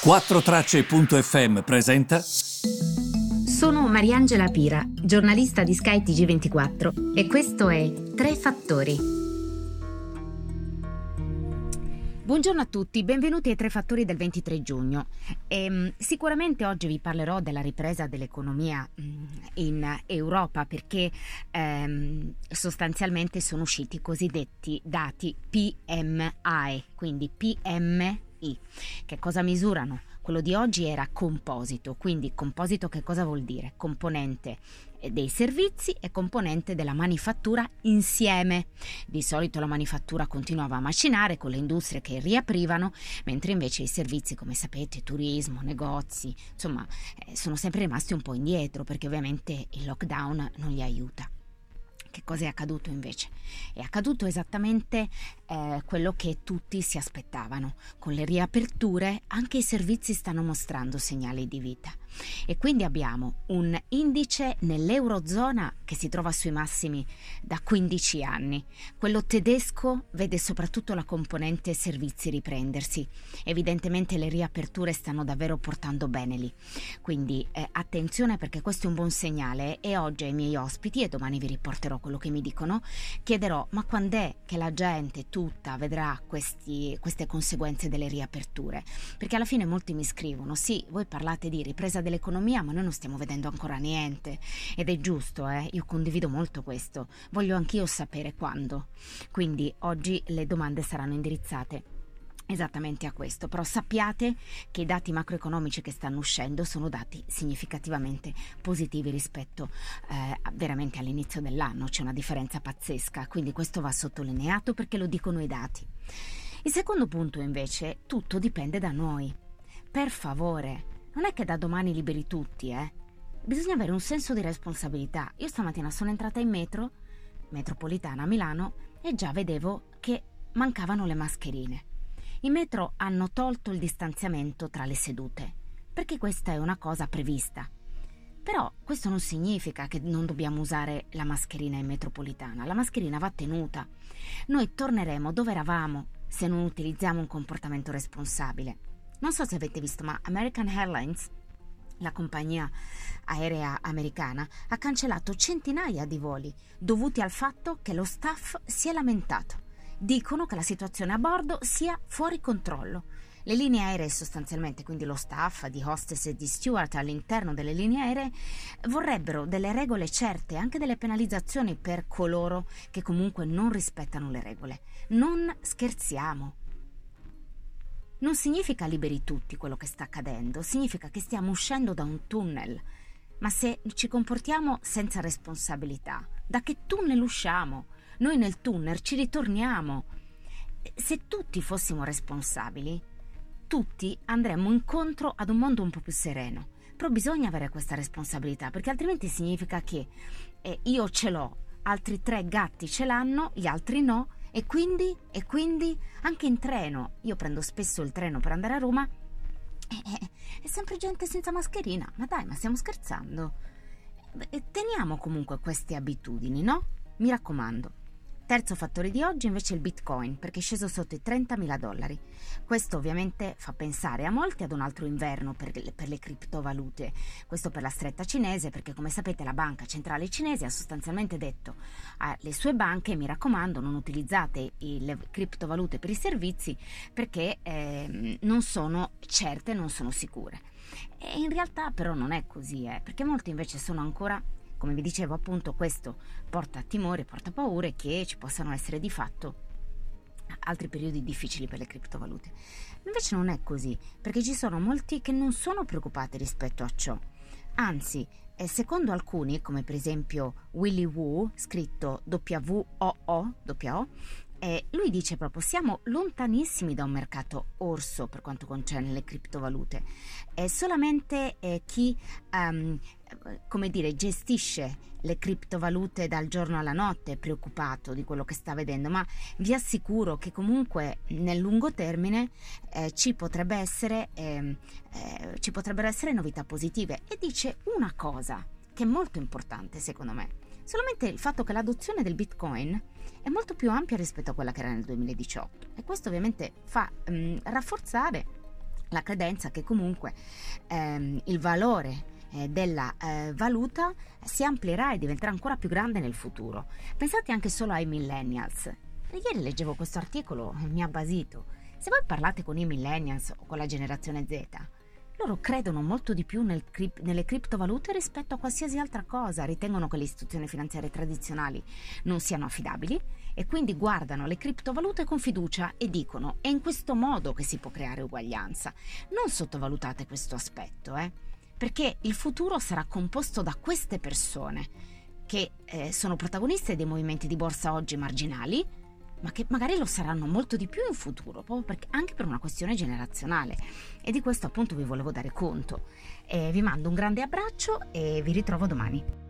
4Tracce.fm presenta. Sono Mariangela Pira, giornalista di Sky TG24 e questo è Tre Fattori. Buongiorno a tutti, benvenuti ai Tre Fattori del 23 giugno. Ehm, sicuramente oggi vi parlerò della ripresa dell'economia mm, in Europa perché ehm, sostanzialmente sono usciti i cosiddetti dati PMI, quindi PMI i. Che cosa misurano? Quello di oggi era composito, quindi composito che cosa vuol dire? Componente eh, dei servizi e componente della manifattura insieme. Di solito la manifattura continuava a macinare con le industrie che riaprivano, mentre invece i servizi, come sapete, turismo, negozi, insomma, eh, sono sempre rimasti un po' indietro perché ovviamente il lockdown non li aiuta. Che cosa è accaduto invece? È accaduto esattamente eh, quello che tutti si aspettavano. Con le riaperture anche i servizi stanno mostrando segnali di vita. E quindi abbiamo un indice nell'Eurozona che si trova sui massimi da 15 anni. Quello tedesco vede soprattutto la componente servizi riprendersi. Evidentemente le riaperture stanno davvero portando bene lì. Quindi eh, attenzione perché questo è un buon segnale e oggi ai miei ospiti, e domani vi riporterò quello che mi dicono, chiederò ma quando è che la gente tutta vedrà questi, queste conseguenze delle riaperture? Perché alla fine molti mi scrivono, sì, voi parlate di ripresa dell'economia, ma noi non stiamo vedendo ancora niente. Ed è giusto, eh? io condivido molto questo. Voglio anch'io sapere quando. Quindi oggi le domande saranno indirizzate esattamente a questo, però sappiate che i dati macroeconomici che stanno uscendo sono dati significativamente positivi rispetto eh, veramente all'inizio dell'anno, c'è una differenza pazzesca, quindi questo va sottolineato perché lo dicono i dati. Il secondo punto invece, tutto dipende da noi. Per favore, non è che da domani liberi tutti, eh? Bisogna avere un senso di responsabilità. Io stamattina sono entrata in metro, metropolitana a Milano, e già vedevo che mancavano le mascherine. In metro hanno tolto il distanziamento tra le sedute, perché questa è una cosa prevista. Però questo non significa che non dobbiamo usare la mascherina in metropolitana. La mascherina va tenuta. Noi torneremo dove eravamo se non utilizziamo un comportamento responsabile. Non so se avete visto, ma American Airlines, la compagnia aerea americana, ha cancellato centinaia di voli dovuti al fatto che lo staff si è lamentato. Dicono che la situazione a bordo sia fuori controllo. Le linee aeree sostanzialmente, quindi lo staff di hostess e di steward all'interno delle linee aeree, vorrebbero delle regole certe, anche delle penalizzazioni per coloro che comunque non rispettano le regole. Non scherziamo. Non significa liberi tutti quello che sta accadendo, significa che stiamo uscendo da un tunnel. Ma se ci comportiamo senza responsabilità, da che tunnel usciamo? Noi nel tunnel ci ritorniamo. Se tutti fossimo responsabili, tutti andremmo incontro ad un mondo un po' più sereno. Però bisogna avere questa responsabilità, perché altrimenti significa che eh, io ce l'ho, altri tre gatti ce l'hanno, gli altri no, e quindi, e quindi, anche in treno, io prendo spesso il treno per andare a Roma, e, è sempre gente senza mascherina. Ma dai, ma stiamo scherzando? Teniamo comunque queste abitudini, no? Mi raccomando. Terzo fattore di oggi invece è il Bitcoin, perché è sceso sotto i 30.000 dollari. Questo ovviamente fa pensare a molti ad un altro inverno per le, per le criptovalute. Questo per la stretta cinese, perché come sapete la banca centrale cinese ha sostanzialmente detto alle sue banche, mi raccomando, non utilizzate le criptovalute per i servizi perché eh, non sono certe, non sono sicure. E in realtà però non è così, eh, perché molti invece sono ancora come vi dicevo appunto questo porta timore, porta paure che ci possano essere di fatto altri periodi difficili per le criptovalute. Invece non è così, perché ci sono molti che non sono preoccupati rispetto a ciò. Anzi, secondo alcuni, come per esempio Willy Woo, scritto W-O-O, eh, lui dice proprio siamo lontanissimi da un mercato orso per quanto concerne le criptovalute. È solamente eh, chi um, come dire, gestisce le criptovalute dal giorno alla notte è preoccupato di quello che sta vedendo, ma vi assicuro che comunque nel lungo termine eh, ci, potrebbe essere, eh, eh, ci potrebbero essere novità positive. E dice una cosa che è molto importante secondo me solamente il fatto che l'adozione del Bitcoin è molto più ampia rispetto a quella che era nel 2018 e questo ovviamente fa um, rafforzare la credenza che comunque ehm, il valore eh, della eh, valuta si amplierà e diventerà ancora più grande nel futuro. Pensate anche solo ai millennials. Ieri leggevo questo articolo e mi ha basito. Se voi parlate con i millennials o con la generazione Z, loro credono molto di più nel nelle criptovalute rispetto a qualsiasi altra cosa, ritengono che le istituzioni finanziarie tradizionali non siano affidabili e quindi guardano le criptovalute con fiducia e dicono è in questo modo che si può creare uguaglianza. Non sottovalutate questo aspetto, eh? perché il futuro sarà composto da queste persone che eh, sono protagoniste dei movimenti di borsa oggi marginali, ma che magari lo saranno molto di più in futuro, proprio perché, anche per una questione generazionale. E di questo appunto vi volevo dare conto. Eh, vi mando un grande abbraccio e vi ritrovo domani.